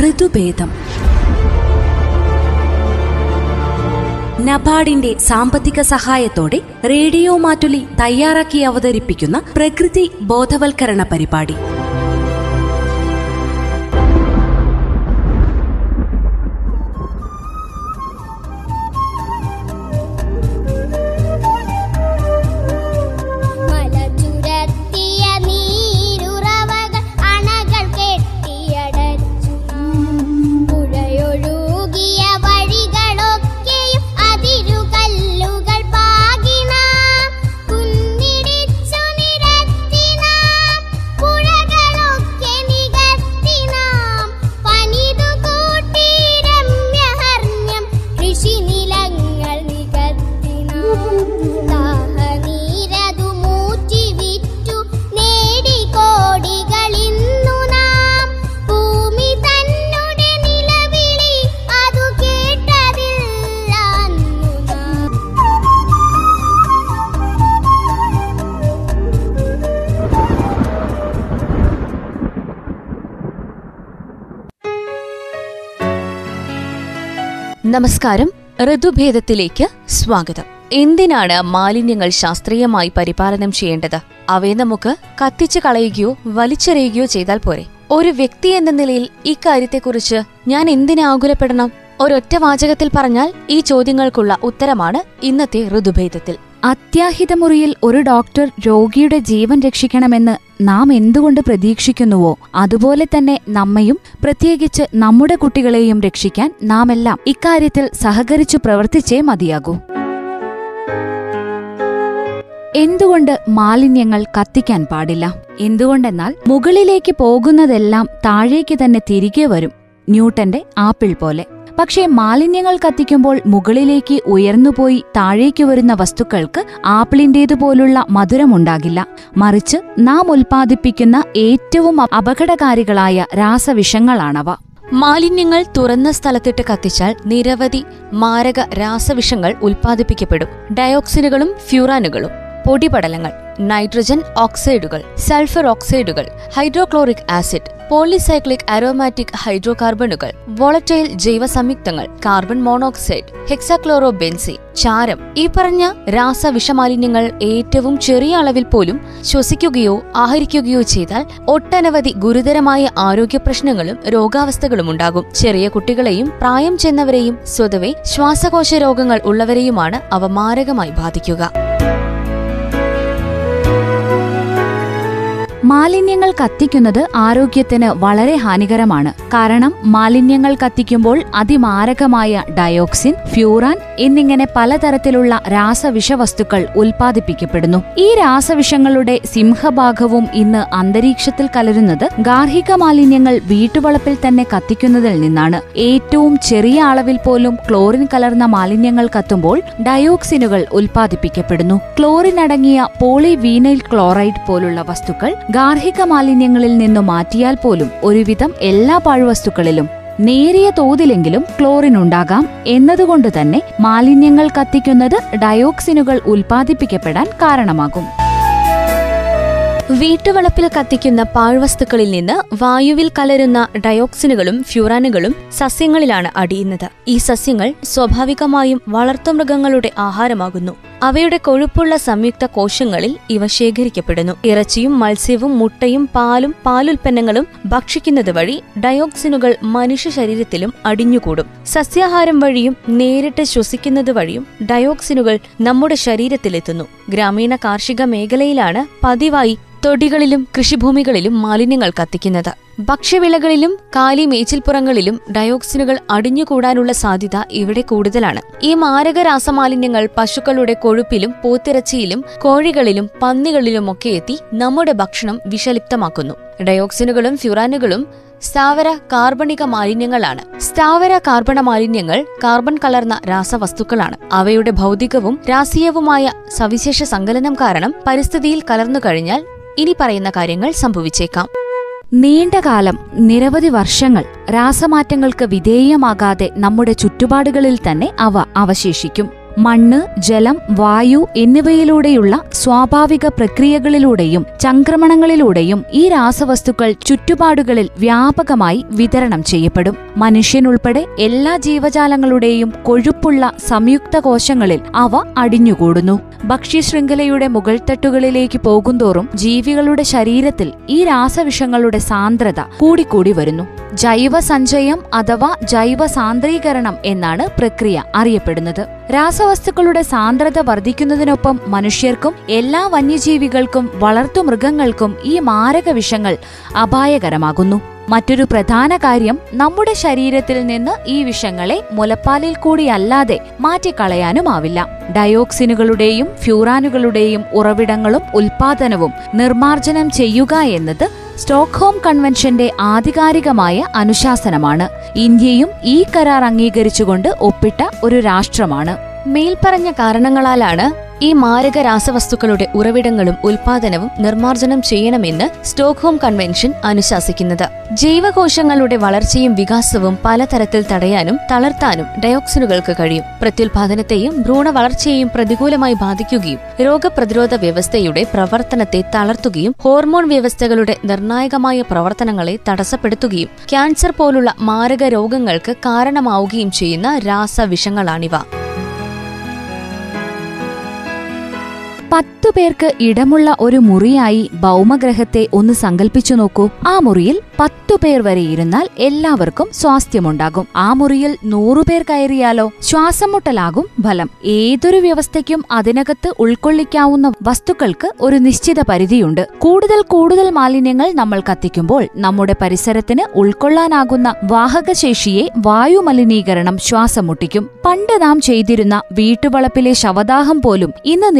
ഋതുഭേദം നബാർഡിന്റെ സാമ്പത്തിക സഹായത്തോടെ റേഡിയോ മാറ്റുലി തയ്യാറാക്കി അവതരിപ്പിക്കുന്ന പ്രകൃതി ബോധവൽക്കരണ പരിപാടി. നമസ്കാരം. ഋതുഭേദത്തിലേക്ക് സ്വാഗതം. എന്തിനാണ് മാലിന്യങ്ങൾ ശാസ്ത്രീയമായി പരിപാലനം ചെയ്യേണ്ടത്? അവയെ നമുക്ക് കത്തിച്ചു കളയുകയോ വലിച്ചെറിയുകയോ ചെയ്താൽ പോരെ. ഒരു വ്യക്തി എന്ന നിലയിൽ ഇക്കാര്യത്തെക്കുറിച്ച് ഞാൻ എന്തിനെ ആകുലപ്പെടണം? ഒരൊറ്റ വാചകത്തിൽ പറഞ്ഞാൽ ഈ ചോദ്യങ്ങൾക്കുള്ള ഉത്തരമാണ് ഇന്നത്തെ ഋതുഭേദത്തിൽ. അത്യാഹിത മുറിയിൽ ഒരു ഡോക്ടർ രോഗിയുടെ ജീവൻ രക്ഷിക്കണമെന്ന് നാം എന്തുകൊണ്ട് പ്രതീക്ഷിക്കുന്നുവോ അതുപോലെ തന്നെ നമ്മയും പ്രത്യേകിച്ച് നമ്മുടെ കുട്ടികളെയും രക്ഷിക്കാൻ നാം എല്ലാം ഇക്കാര്യത്തിൽ സഹകരിച്ചു പ്രവർത്തിച്ചേ മതിയാകൂ. എന്തുകൊണ്ട് മാലിന്യങ്ങൾ കത്തിക്കാൻ പാടില്ല? എന്തുകൊണ്ടെന്നാൽ മുകളിലേക്ക് പോകുന്നതെല്ലാം താഴേക്ക് തന്നെ തിരികെ വരും ന്യൂട്ടന്റെ ആപ്പിൾ പോലെ. പക്ഷേ മാലിന്യങ്ങൾ കത്തിക്കുമ്പോൾ മുകളിലേക്ക് ഉയർന്നുപോയി താഴേക്ക് വരുന്ന വസ്തുക്കൾക്ക് ആപ്പിളിന്റേതുപോലുള്ള മധുരമുണ്ടാകില്ല. മറിച്ച് നാം ഉൽപ്പാദിപ്പിക്കുന്ന ഏറ്റവും അപകടകാരികളായ രാസവിഷങ്ങളാണവ. മാലിന്യങ്ങൾ തുറന്ന സ്ഥലത്തിട്ട് കത്തിച്ചാൽ നിരവധി മാരക രാസവിഷങ്ങൾ ഉൽപ്പാദിപ്പിക്കപ്പെടും. ഡയോക്സിനുകളും ഫ്യൂറാനുകളും. പൊടിപടലങ്ങൾ. നൈട്രജൻ ഓക്സൈഡുകൾ സൾഫർ ഓക്സൈഡുകൾ ഹൈഡ്രോക്ലോറിക് ആസിഡ് പോളിസൈക്ലിക് അരോമാറ്റിക് ഹൈഡ്രോകാർബണുകൾ വോളറ്റൈൽ ജൈവ സംയുക്തങ്ങൾ കാർബൺ മോണോക്സൈഡ് ഹെക്സാക്ലോറോ ബെൻസി ചാരം ഈ പറഞ്ഞ രാസവിഷമാലിന്യങ്ങൾ ഏറ്റവും ചെറിയ അളവിൽ പോലും ശ്വസിക്കുകയോ ആഹരിക്കുകയോ ചെയ്താൽ ഒട്ടനവധി ഗുരുതരമായ ആരോഗ്യ പ്രശ്നങ്ങളും രോഗാവസ്ഥകളും ഉണ്ടാകും. ചെറിയ കുട്ടികളെയും പ്രായം ചെന്നവരെയും സ്വതവേ ശ്വാസകോശ രോഗങ്ങൾ ഉള്ളവരെയുമാണ് അവ മാരകമായി ബാധിക്കുക. മാലിന്യങ്ങൾ കത്തിക്കുന്നത് ആരോഗ്യത്തിന് വളരെ ഹാനികരമാണ്. കാരണം മാലിന്യങ്ങൾ കത്തിക്കുമ്പോൾ അതിമാരകമായ ഡയോക്സിൻ ഫ്യൂറാൻ എന്നിങ്ങനെ പലതരത്തിലുള്ള രാസവിഷവസ്തുക്കൾ ഉൽപ്പാദിപ്പിക്കപ്പെടുന്നു. ഈ രാസവിഷങ്ങളുടെ സിംഹഭാഗവും ഇന്ന് അന്തരീക്ഷത്തിൽ കലരുന്നത് ഗാർഹിക മാലിന്യങ്ങൾ വീട്ടുവളപ്പിൽ തന്നെ കത്തിക്കുന്നതിൽ നിന്നാണ്. ഏറ്റവും ചെറിയ അളവിൽ പോലും ക്ലോറിൻ കലർന്ന മാലിന്യങ്ങൾ കത്തുമ്പോൾ ഡയോക്സിനുകൾ ഉൽപ്പാദിപ്പിക്കപ്പെടുന്നു. ക്ലോറിൻ അടങ്ങിയ പോളിവീനൈൽ ക്ലോറൈഡ് പോലുള്ള വസ്തുക്കൾ ഗാർഹിക മാലിന്യങ്ങളിൽ നിന്നു മാറ്റിയാൽ പോലും ഒരുവിധം എല്ലാ പാഴ്വസ്തുക്കളിലും നേരിയ തോതിലെങ്കിലും ക്ലോറിൻ ഉണ്ടാകാം എന്നതുകൊണ്ട് തന്നെ മാലിന്യങ്ങൾ കത്തിക്കുന്നത് ഡയോക്സിനുകൾ ഉൽപ്പാദിപ്പിക്കപ്പെടാൻ കാരണമാകും. വീട്ടുവളപ്പിൽ കത്തിക്കുന്ന പാഴ്വസ്തുക്കളിൽ നിന്ന് വായുവിൽ കലരുന്ന ഡയോക്സിനുകളും ഫ്യൂറാനുകളും സസ്യങ്ങളിലാണ് അടിയുന്നത്. ഈ സസ്യങ്ങൾ സ്വാഭാവികമായും വളർത്തുമൃഗങ്ങളുടെ ആഹാരമാകുന്നു. അവയുടെ കൊഴുപ്പുള്ള സംയുക്ത കോശങ്ങളിൽ ഇവ ശേഖരിക്കപ്പെടുന്നു. ഇറച്ചിയും മത്സ്യവും മുട്ടയും പാലും പാലുൽപ്പന്നങ്ങളും ഭക്ഷിക്കുന്നത് വഴി ഡയോക്സിനുകൾ മനുഷ്യ ശരീരത്തിലും അടിഞ്ഞുകൂടും. സസ്യാഹാരം വഴിയും നേരിട്ട് ശ്വസിക്കുന്നത് വഴിയും ഡയോക്സിനുകൾ നമ്മുടെ ശരീരത്തിലെത്തുന്നു. ഗ്രാമീണ കാർഷിക മേഖലയിലാണ് പതിവായി തൊടികളിലും കൃഷിഭൂമികളിലും മാലിന്യങ്ങൾ കത്തിക്കുന്നത്. ഭക്ഷ്യവിളകളിലും കാലി മേച്ചിൽപ്പുറങ്ങളിലും ഡയോക്സിനുകൾ അടിഞ്ഞുകൂടാനുള്ള സാധ്യത ഇവിടെ കൂടുതലാണ്. ഈ മാരക രാസമാലിന്യങ്ങൾ പശുക്കളുടെ കൊഴുപ്പിലും പോത്തിറച്ചിയിലും കോഴികളിലും പന്നികളിലുമൊക്കെ എത്തി നമ്മുടെ ഭക്ഷണം വിഷലിപ്തമാക്കുന്നു. ഡയോക്സിനുകളും ഫ്യുറാനുകളും സ്ഥാവര കാർബണിക മാലിന്യങ്ങളാണ്. സ്ഥാവര കാർബണ മാലിന്യങ്ങൾ കാർബൺ കലർന്ന രാസവസ്തുക്കളാണ്. അവയുടെ ഭൗതികവും രാസീയവുമായ സവിശേഷ സങ്കലനം കാരണം പരിസ്ഥിതിയിൽ കലർന്നു കഴിഞ്ഞാൽ ഇനി പറയുന്ന കാര്യങ്ങൾ സംഭവിച്ചേക്കാം. നീണ്ടകാലം നിരവധി വർഷങ്ങൾ രാസമാറ്റങ്ങൾക്ക് വിധേയമാകാതെ നമ്മുടെ ചുറ്റുപാടുകളിൽ തന്നെ അവ അവശേഷിക്കും. മണ്ണ് ജലം വായു എന്നിവയിലൂടെയുള്ള സ്വാഭാവിക പ്രക്രിയകളിലൂടെയും ചംക്രമണങ്ങളിലൂടെയും ഈ രാസവസ്തുക്കൾ ചുറ്റുപാടുകളിൽ വ്യാപകമായി വിതരണം ചെയ്യപ്പെടും. മനുഷ്യനുൾപ്പെടെ എല്ലാ ജീവജാലങ്ങളുടെയും കൊഴുപ്പുള്ള സംയുക്ത കോശങ്ങളിൽ അവ അടിഞ്ഞുകൂടുന്നു. ഭക്ഷ്യശൃംഖലയുടെ മുകൾത്തട്ടുകളിലേക്ക് പോകുന്തോറും ജീവികളുടെ ശരീരത്തിൽ ഈ രാസവിഷങ്ങളുടെ സാന്ദ്രത കൂടിക്കൂടി വരുന്നു. ജൈവ സഞ്ചയം അഥവാ ജൈവ സാന്ദ്രീകരണം എന്നാണ് പ്രക്രിയ അറിയപ്പെടുന്നത്. രാസവസ്തുക്കളുടെ സാന്ദ്രത വർദ്ധിക്കുന്നതിനൊപ്പം മനുഷ്യർക്കും എല്ലാ വന്യജീവികൾക്കും വളർത്തുമൃഗങ്ങൾക്കും ഈ മാരക വിഷങ്ങൾ അപായകരമാകുന്നു. മറ്റൊരു പ്രധാന കാര്യം നമ്മുടെ ശരീരത്തിൽ നിന്ന് ഈ വിഷങ്ങളെ മുലപ്പാലിൽ കൂടിയല്ലാതെ മാറ്റിക്കളയാനുമാവില്ല. ഡയോക്സിനുകളുടെയും ഫ്യൂറാനുകളുടെയും ഉറവിടങ്ങളും ഉൽപാദനവും നിർമ്മാർജനം ചെയ്യുക എന്നത് സ്റ്റോക്ക്ഹോം കൺവെൻഷന്റെ ആധികാരികമായ അനുശാസനമാണ്. ഇന്ത്യയും ഈ കരാർ അംഗീകരിച്ചുകൊണ്ട് ഒപ്പിട്ട ഒരു രാഷ്ട്രമാണ്. മേൽപ്പറഞ്ഞ കാരണങ്ങളാലാണ് ഈ മാരക രാസവസ്തുക്കളുടെ ഉറവിടങ്ങളും ഉൽപാദനവും നിർമ്മാർജനം ചെയ്യണമെന്ന് സ്റ്റോക്ക്ഹോം കൺവെൻഷൻ അനുശാസിക്കുന്നത്. ജൈവകോശങ്ങളുടെ വളർച്ചയും വികാസവും പലതരത്തിൽ തടയാനും തളർത്താനും ഡയോക്സിനുകൾക്ക് കഴിയും. പ്രത്യുൽപാദനത്തെയും ഭ്രൂണ വളർച്ചയെയും പ്രതികൂലമായി ബാധിക്കുകയും രോഗപ്രതിരോധ വ്യവസ്ഥയുടെ പ്രവർത്തനത്തെ തളർത്തുകയും ഹോർമോൺ വ്യവസ്ഥകളുടെ നിർണായകമായ പ്രവർത്തനങ്ങളെ തടസ്സപ്പെടുത്തുകയും ക്യാൻസർ പോലുള്ള മാരക രോഗങ്ങൾക്ക് കാരണമാവുകയും ചെയ്യുന്ന രാസവിഷങ്ങളാണിവ. പത്തു പേർക്ക് ഇടമുള്ള ഒരു മുറിയായി ഭൗമഗ്രഹത്തെ ഒന്ന് സങ്കല്പിച്ചു നോക്കൂ. ആ മുറിയിൽ പത്തു പേർ വരെ ഇരുന്നാൽ എല്ലാവർക്കും സ്വാസ്ഥ്യമുണ്ടാകും. ആ മുറിയിൽ നൂറുപേർ കയറിയാലോ? ശ്വാസം മുട്ടലാകും ഫലം. ഏതൊരു വ്യവസ്ഥയ്ക്കും അതിനകത്ത് ഉൾക്കൊള്ളിക്കാവുന്ന വസ്തുക്കൾക്ക് ഒരു നിശ്ചിത പരിധിയുണ്ട്. കൂടുതൽ കൂടുതൽ മാലിന്യങ്ങൾ നമ്മൾ കത്തിക്കുമ്പോൾ നമ്മുടെ പരിസരത്തിന് ഉൾക്കൊള്ളാനാകുന്ന വാഹകശേഷിയെ വായുമലിനീകരണം ശ്വാസം മുട്ടിക്കും. പണ്ട് നാം ചെയ്തിരുന്ന വീട്ടുവളപ്പിലെ ശവദാഹം പോലും ഇന്ന്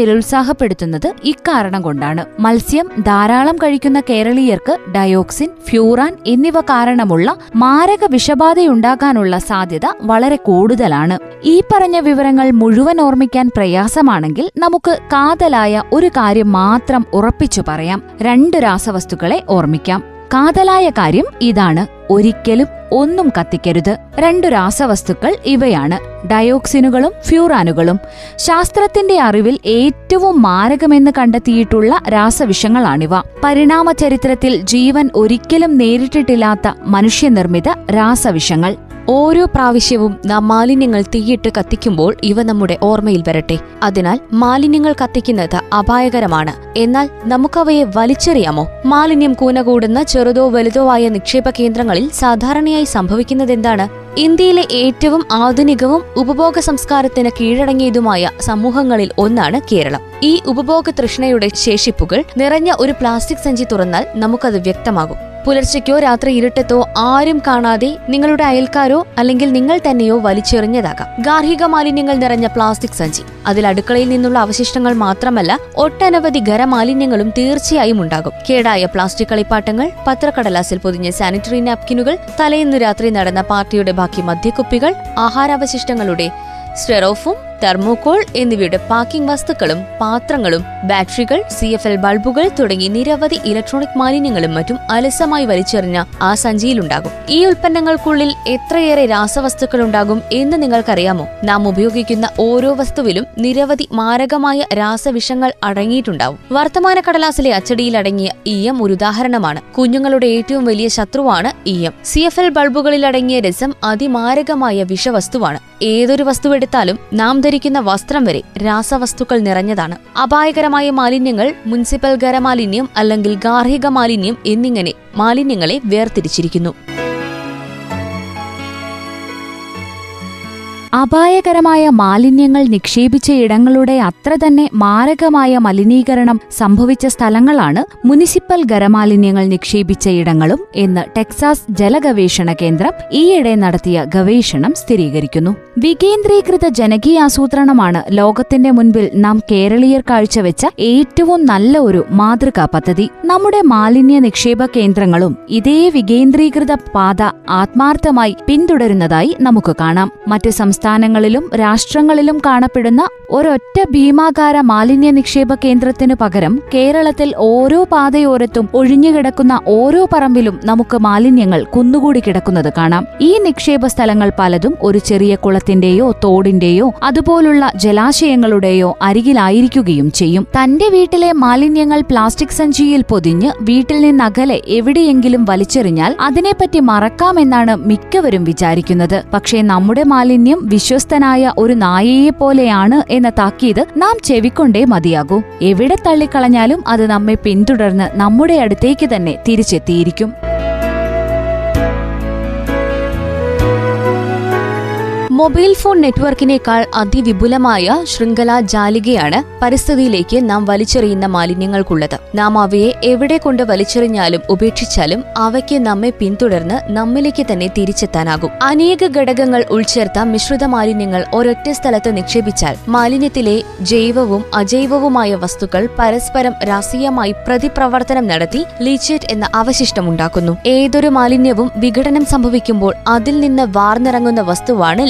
നിരുത്സാഹപ്പെടുത്തുന്നത് ഇക്കാരണം കൊണ്ടാണ്. മത്സ്യം ധാരാളം കഴിക്കുന്ന കേരളീയർക്ക് ഡയോക്സിൻ ഫ്യൂറാൻ എന്നിവ കാരണമുള്ള മാരക വിഷബാധയുണ്ടാകാനുള്ള സാധ്യത വളരെ കൂടുതലാണ്. ഈ പറഞ്ഞ വിവരങ്ങൾ മുഴുവൻ ഓർമ്മിക്കാൻ പ്രയാസമാണെങ്കിൽ നമുക്ക് കാതലായ ഒരു കാര്യം മാത്രം ഉറപ്പിച്ചു പറയാം. രണ്ട് രാസവസ്തുക്കളെ ഓർമ്മിക്കാം. കാതലായ കാര്യം ഇതാണ്. ഒരിക്കലും ഒന്നും കത്തിക്കരുത്. രണ്ടു രാസവസ്തുക്കൾ ഇവയാണ്. ഡയോക്സിനുകളും ഫ്യൂറാനുകളും. ശാസ്ത്രത്തിന്റെ അറിവിൽ ഏറ്റവും മാരകമെന്ന് കണ്ടെത്തിയിട്ടുള്ള രാസവിഷങ്ങളാണിവ. പരിണാമ ചരിത്രത്തിൽ ജീവൻ ഒരിക്കലും നേരിട്ടിട്ടില്ലാത്ത മനുഷ്യനിർമ്മിത രാസവിഷങ്ങൾ. ഓരോ പ്രാവശ്യവും നാം മാലിന്യങ്ങൾ തീയിട്ട് കത്തിക്കുമ്പോൾ ഇവ നമ്മുടെ ഓർമ്മയിൽ വരട്ടെ. അതിനാൽ മാലിന്യങ്ങൾ കത്തിക്കുന്നത് അപായകരമാണ്. എന്നാൽ നമുക്കവയെ വലിച്ചെറിയാമോ? മാലിന്യം കൂനകൂടുന്ന ചെറുതോ വലുതോ ആയ നിക്ഷേപ കേന്ദ്രങ്ങളിൽ സാധാരണയായി സംഭവിക്കുന്നതെന്താണ്? ഇന്ത്യയിലെ ഏറ്റവും ആധുനികവും ഉപഭോഗ സംസ്കാരത്തിന് കീഴടങ്ങിയതുമായ സമൂഹങ്ങളിൽ ഒന്നാണ് കേരളം. ഈ ഉപഭോഗ തൃഷ്ണയുടെ ശേഷിപ്പുകൾ നിറഞ്ഞ ഒരു പ്ലാസ്റ്റിക് സഞ്ചി തുറന്നാൽ നമുക്കത് വ്യക്തമാകും. പുലർച്ചയ്ക്കോ രാത്രി ഇരുട്ടത്തോ ആരും കാണാതെ നിങ്ങളുടെ അയൽക്കാരോ അല്ലെങ്കിൽ നിങ്ങൾ തന്നെയോ വലിച്ചെറിഞ്ഞതാകാം. ഗാർഹിക മാലിന്യങ്ങൾ നിറഞ്ഞ പ്ലാസ്റ്റിക് സഞ്ചി. അതിൽ അടുക്കളയിൽ നിന്നുള്ള അവശിഷ്ടങ്ങൾ മാത്രമല്ല ഒട്ടനവധി ഖരമാലിന്യങ്ങളും തീർച്ചയായും ഉണ്ടാകും. കേടായ പ്ലാസ്റ്റിക് കളിപ്പാട്ടങ്ങൾ പത്രക്കടലാസിൽ പൊതിഞ്ഞ സാനിറ്ററി നാപ്കിനുകൾ തലേന്ന് രാത്രി നടന്ന പാർട്ടിയുടെ ബാക്കി മദ്യക്കുപ്പികൾ ആഹാരാവശിഷ്ടങ്ങളുടെ സ്റ്റെറോഫും തെർമോകോൾ എന്നിവയുടെ പാക്കിംഗ് വസ്തുക്കളും പാത്രങ്ങളും ബാറ്ററികൾ സി എഫ് എൽ ബൾബുകൾ തുടങ്ങി നിരവധി ഇലക്ട്രോണിക് മാലിന്യങ്ങളും മറ്റും അലസമായി വലിച്ചെറിഞ്ഞ ആ സഞ്ചിയിലുണ്ടാകും. ഈ ഉൽപ്പന്നങ്ങൾക്കുള്ളിൽ എത്രയേറെ രാസവസ്തുക്കൾ ഉണ്ടാകും എന്ന് നിങ്ങൾക്കറിയാമോ? നാം ഉപയോഗിക്കുന്ന ഓരോ വസ്തുവിലും നിരവധി മാരകമായ രാസവിഷങ്ങൾ അടങ്ങിയിട്ടുണ്ടാവും. വർത്തമാന കടലാസിലെ അച്ചടിയിൽ അടങ്ങിയ ഈയം ഒരു ഉദാഹരണമാണ്. കുഞ്ഞുങ്ങളുടെ ഏറ്റവും വലിയ ശത്രുവാണ് ഈയം. സി എഫ് എൽ ബൾബുകളിൽ അടങ്ങിയ രസം അതിമാരകമായ വിഷവസ്തുവാണ്. ഏതൊരു വസ്തുവെടുത്താലും നാം ധരിക്കുന്ന വസ്ത്രം വരെ രാസവസ്തുക്കൾ നിറഞ്ഞതാണ്. അപായകരമായ മാലിന്യങ്ങൾ മുനിസിപ്പൽ ഖരമാലിന്യം അല്ലെങ്കിൽ ഗാർഹിക മാലിന്യം എന്നിങ്ങനെ മാലിന്യങ്ങളെ വേർതിരിച്ചിരിക്കുന്നു. അപായകരമായ മാലിന്യങ്ങൾ നിക്ഷേപിച്ച ഇടങ്ങളുടെ അത്ര തന്നെ മാരകമായ മലിനീകരണം സംഭവിച്ച സ്ഥലങ്ങളാണ് മുനിസിപ്പൽ ഖരമാലിന്യങ്ങൾ നിക്ഷേപിച്ച ഇടങ്ങളും എന്ന് ടെക്സാസ് ജലഗവേഷണ കേന്ദ്രം ഈയിടെ നടത്തിയ ഗവേഷണം സ്ഥിരീകരിക്കുന്നു. വികേന്ദ്രീകൃത ജനകീയാസൂത്രണമാണ് ലോകത്തിന്റെ മുൻപിൽ നാം കേരളീയർ കാഴ്ചവെച്ച ഏറ്റവും നല്ല ഒരു മാതൃകാ പദ്ധതി. നമ്മുടെ മാലിന്യ നിക്ഷേപ കേന്ദ്രങ്ങളും ഇതേ വികേന്ദ്രീകൃത പാത ആത്മാർത്ഥമായി പിന്തുടരുന്നതായി നമുക്ക് കാണാം. മറ്റ് സംസ്ഥാന സംസ്ഥാനങ്ങളിലും രാഷ്ട്രങ്ങളിലും കാണപ്പെടുന്ന ഒരൊറ്റ ഭീമാകാര മാലിന്യ നിക്ഷേപ കേന്ദ്രത്തിനു പകരം കേരളത്തിൽ ഓരോ പാതയോരത്തും ഒഴിഞ്ഞുകിടക്കുന്ന ഓരോ പറമ്പിലും നമുക്ക് മാലിന്യങ്ങൾ കുന്നുകൂടി കിടക്കുന്നത് കാണാം. ഈ നിക്ഷേപ സ്ഥലങ്ങൾ പലതും ഒരു ചെറിയ കുളത്തിന്റെയോ തോടിന്റെയോ അതുപോലുള്ള ജലാശയങ്ങളുടെയോ അരികിലായിരിക്കുകയും ചെയ്യും. തന്റെ വീട്ടിലെ മാലിന്യങ്ങൾ പ്ലാസ്റ്റിക് സഞ്ചിയിൽ പൊതിഞ്ഞ് വീട്ടിൽ നിന്നകലെ എവിടെയെങ്കിലും വലിച്ചെറിഞ്ഞാൽ അതിനെപ്പറ്റി മറക്കാമെന്നാണ് മിക്കവരും വിചാരിക്കുന്നത്. പക്ഷേ നമ്മുടെ മാലിന്യം വിശ്വസ്തനായ ഒരു നായയെ പോലെയാണ് എന്ന താക്കീത് നാം ചെവിക്കൊണ്ടേ മതിയാകൂ. എവിടെ തള്ളിക്കളഞ്ഞാലും അത് നമ്മെ പിന്തുടർന്ന് നമ്മുടെ അടുത്തേക്ക് തന്നെ തിരിച്ചെത്തിയിരിക്കും. മൊബൈൽ ഫോൺ നെറ്റ്വർക്കിനേക്കാൾ അതിവിപുലമായ ശൃംഖല ജാലികയാണ് പരിസ്ഥിതിയിലേക്ക് നാം വലിച്ചെറിയുന്ന മാലിന്യങ്ങൾക്കുള്ളത്. നാം അവയെ എവിടെ കൊണ്ട് വലിച്ചെറിഞ്ഞാലും ഉപേക്ഷിച്ചാലും അവയ്ക്ക് നമ്മെ പിന്തുടർന്ന് നമ്മിലേക്ക് തന്നെ തിരിച്ചെത്താനാകും. അനേക ഘടകങ്ങൾ ഉൾച്ചേർത്ത മിശ്രിത മാലിന്യങ്ങൾ ഒരൊറ്റ സ്ഥലത്ത് നിക്ഷേപിച്ചാൽ മാലിന്യത്തിലെ ജൈവവും അജൈവവുമായ വസ്തുക്കൾ പരസ്പരം രാസീയമായി പ്രതിപ്രവർത്തനം നടത്തി ലീച്ചേറ്റ് എന്ന അവശിഷ്ടമുണ്ടാക്കുന്നു ഏതൊരു മാലിന്യവും വിഘടനം സംഭവിക്കുമ്പോൾ അതിൽ നിന്ന് വാർന്നിറങ്ങുന്ന വസ്തുവാണ്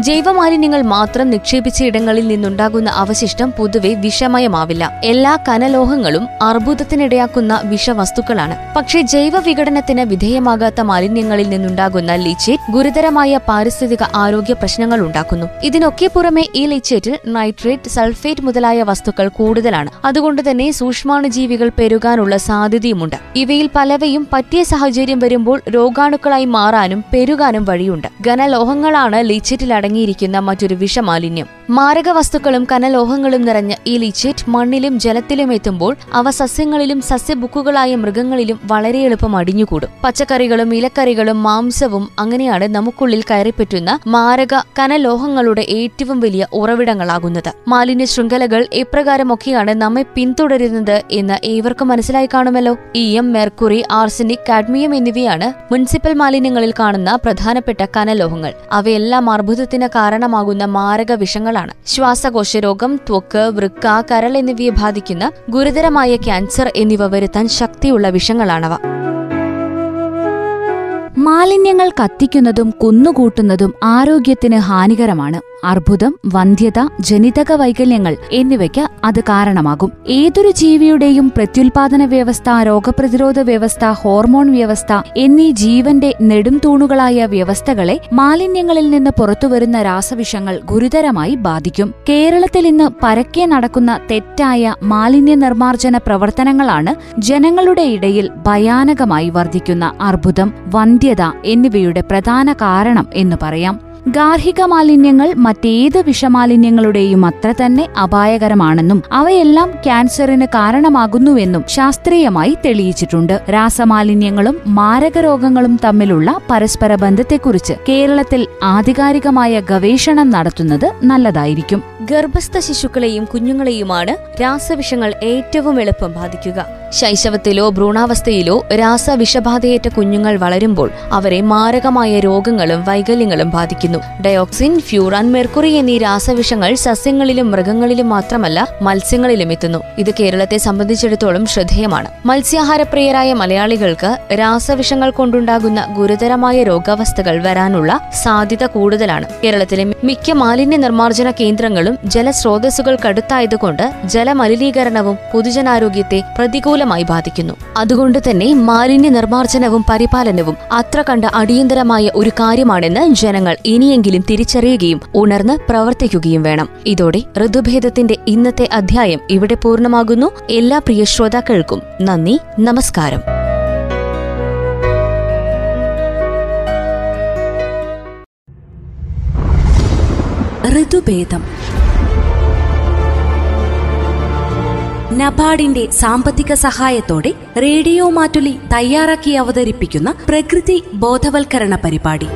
ജൈവമാലിന്യങ്ങൾ മാത്രം നിക്ഷേപിച്ച ഇടങ്ങളിൽ നിന്നുണ്ടാകുന്ന അവശിഷ്ടം പൊതുവെ വിഷമയമാവില്ല. എല്ലാ കനലോഹങ്ങളും അർബുദത്തിനിടയാക്കുന്ന വിഷവസ്തുക്കളാണ്. പക്ഷേ ജൈവ വിഘടനത്തിന് വിധേയമാകാത്ത മാലിന്യങ്ങളിൽ നിന്നുണ്ടാകുന്ന ലീച്ചേറ്റ് ഗുരുതരമായ പാരിസ്ഥിതിക ആരോഗ്യ പ്രശ്നങ്ങൾ ഉണ്ടാക്കുന്നു. ഇതിനൊക്കെ പുറമെ ഈ ലീച്ചേറ്റിൽ നൈട്രേറ്റ് സൾഫേറ്റ് മുതലായ വസ്തുക്കൾ കൂടുതലാണ്. അതുകൊണ്ട് തന്നെ സൂക്ഷ്മാണുജീവികൾ പെരുകാനുള്ള സാധ്യതയുമുണ്ട്. ഇവയിൽ പലവയും പറ്റിയ സാഹചര്യം വരുമ്പോൾ രോഗാണുക്കളായി മാറാനും പെരുകാനും വഴിയുണ്ട്. ഘനലോഹങ്ങളാണ് ലീച്ചേറ്റിൽ അടങ്ങിയിരിക്കുന്ന മറ്റൊരു വിഷമാലിന്യം. മാരക വസ്തുക്കളും കനലോഹങ്ങളും നിറഞ്ഞ ഈ ലിച്ചറ്റ് മണ്ണിലും ജലത്തിലും എത്തുമ്പോൾ അവ സസ്യങ്ങളിലും സസ്യബുക്കുകളായ മൃഗങ്ങളിലും വളരെ എളുപ്പം അടിഞ്ഞുകൂടും. പച്ചക്കറികളും ഇലക്കറികളും മാംസവും അങ്ങനെയാണ് നമുക്കുള്ളിൽ കയറിപ്പറ്റുന്ന മാരക കനലോഹങ്ങളുടെ ഏറ്റവും വലിയ ഉറവിടങ്ങളാകുന്നത്. മാലിന്യ ശൃംഖലകൾ എപ്രകാരമൊക്കെയാണ് നമ്മെ പിന്തുടരുന്നത് എന്ന് ഏവർക്കും മനസ്സിലായി കാണുമല്ലോ. ഈയം മെർക്കുറി ആർസിനിക് കാഡ്മിയം എന്നിവയാണ് മുനിസിപ്പൽ മാലിന്യങ്ങളിൽ കാണുന്ന പ്രധാനപ്പെട്ട കനലോഹങ്ങൾ. അവയെല്ലാം അർബുദത്തിന് കാരണമാകുന്ന മാരക വിഷങ്ങളാണ് ശ്വാസകോശ രോഗം ത്വക്ക് വൃക്ക കരൾ എന്നിവയെ ബാധിക്കുന്ന ഗുരുതരമായ ക്യാൻസർ എന്നിവ വരുത്താൻ ശക്തിയുള്ള വിഷങ്ങളാണവ. മാലിന്യങ്ങൾ കത്തിക്കുന്നതും കുന്നുകൂട്ടുന്നതും ആരോഗ്യത്തിന് ഹാനികരമാണ്. അർബുദം വന്ധ്യത ജനിതക വൈകല്യങ്ങൾ എന്നിവയ്ക്ക് അത് കാരണമാകും. ഏതൊരു ജീവിയുടെയും പ്രത്യുൽപാദന വ്യവസ്ഥ രോഗപ്രതിരോധ വ്യവസ്ഥ ഹോർമോൺ വ്യവസ്ഥ എന്നീ ജീവന്റെ നെടും തൂണുകളായ വ്യവസ്ഥകളെ മാലിന്യങ്ങളിൽ നിന്ന് പുറത്തുവരുന്ന രാസവിഷങ്ങൾ ഗുരുതരമായി ബാധിക്കും. കേരളത്തിൽ ഇന്ന് പരക്കെ നടക്കുന്ന തെറ്റായ മാലിന്യ നിർമ്മാർജന പ്രവർത്തനങ്ങളാണ് ജനങ്ങളുടെ ഇടയിൽ ഭയാനകമായി വർദ്ധിക്കുന്ന അർബുദം വന്ധ്യത എന്നിവയുടെ പ്രധാന കാരണം എന്ന് പറയാം. ഗാർഹിക മാലിന്യങ്ങൾ മറ്റേത് വിഷമാലിന്യങ്ങളുടെയും അത്ര തന്നെ അപായകരമാണെന്നും അവയെല്ലാം ക്യാൻസറിന് കാരണമാകുന്നുവെന്നും ശാസ്ത്രീയമായി തെളിയിച്ചിട്ടുണ്ട്. രാസമാലിന്യങ്ങളും മാരകരോഗങ്ങളും തമ്മിലുള്ള പരസ്പര ബന്ധത്തെക്കുറിച്ച് കേരളത്തിൽ ആധികാരികമായ ഗവേഷണം നടത്തുന്നത് നല്ലതായിരിക്കും. ഗർഭസ്ഥ ശിശുക്കളെയും കുഞ്ഞുങ്ങളെയുമാണ് രാസവിഷങ്ങൾ ഏറ്റവും എളുപ്പം ബാധിക്കുക. ശൈശവത്തിലോ ഭ്രൂണാവസ്ഥയിലോ രാസവിഷബാധയേറ്റ കുഞ്ഞുങ്ങൾ വളരുമ്പോൾ അവരെ മാരകമായ രോഗങ്ങളും വൈകല്യങ്ങളും ബാധിക്കുന്നു. ഡയോക്സിൻ ഫ്യൂറാൻ മെർക്കുറി എന്നീ രാസവിഷങ്ങൾ സസ്യങ്ങളിലും മൃഗങ്ങളിലും മാത്രമല്ല മത്സ്യങ്ങളിലും എത്തുന്നു. ഇത് കേരളത്തെ സംബന്ധിച്ചിടത്തോളം ശ്രദ്ധേയമാണ്. മത്സ്യാഹാരപ്രിയരായ മലയാളികൾക്ക് രാസവിഷങ്ങൾ കൊണ്ടുണ്ടാകുന്ന ഗുരുതരമായ രോഗാവസ്ഥകൾ വരാനുള്ള സാധ്യത കൂടുതലാണ്. കേരളത്തിലെ മിക്ക മാലിന്യ നിർമ്മാർജന കേന്ദ്രങ്ങളും ജലസ്രോതസ്സുകൾക്കടുത്തായതുകൊണ്ട് ജലമലിനീകരണവും പൊതുജനാരോഗ്യത്തെ പ്രതികൂലമായി ബാധിക്കുന്നു. അതുകൊണ്ട് തന്നെ മാലിന്യ നിർമ്മാർജനവും പരിപാലനവും അത്ര കണ്ട അടിയന്തരമായ ഒരു കാര്യമാണെന്ന് ജനങ്ങൾ ഇനിയെങ്കിലും തിരിച്ചറിയുകയും ഉണർന്ന് പ്രവർത്തിക്കുകയും വേണം. ഇതോടെ ഋതുഭേദത്തിന്റെ ഇന്നത്തെ അധ്യായം ഇവിടെ പൂർണമാകുന്നു. എല്ലാ പ്രിയ ശ്രോതാക്കൾക്കും നന്ദി നമസ്കാരം. ഋതുഭേദം. നബാർഡിന്റെ സാമ്പത്തിക സഹായത്തോടെ റേഡിയോ മാറ്റുലി തയ്യാറാക്കി അവതരിപ്പിക്കുന്ന പ്രകൃതി ബോധവൽക്കരണ പരിപാടി.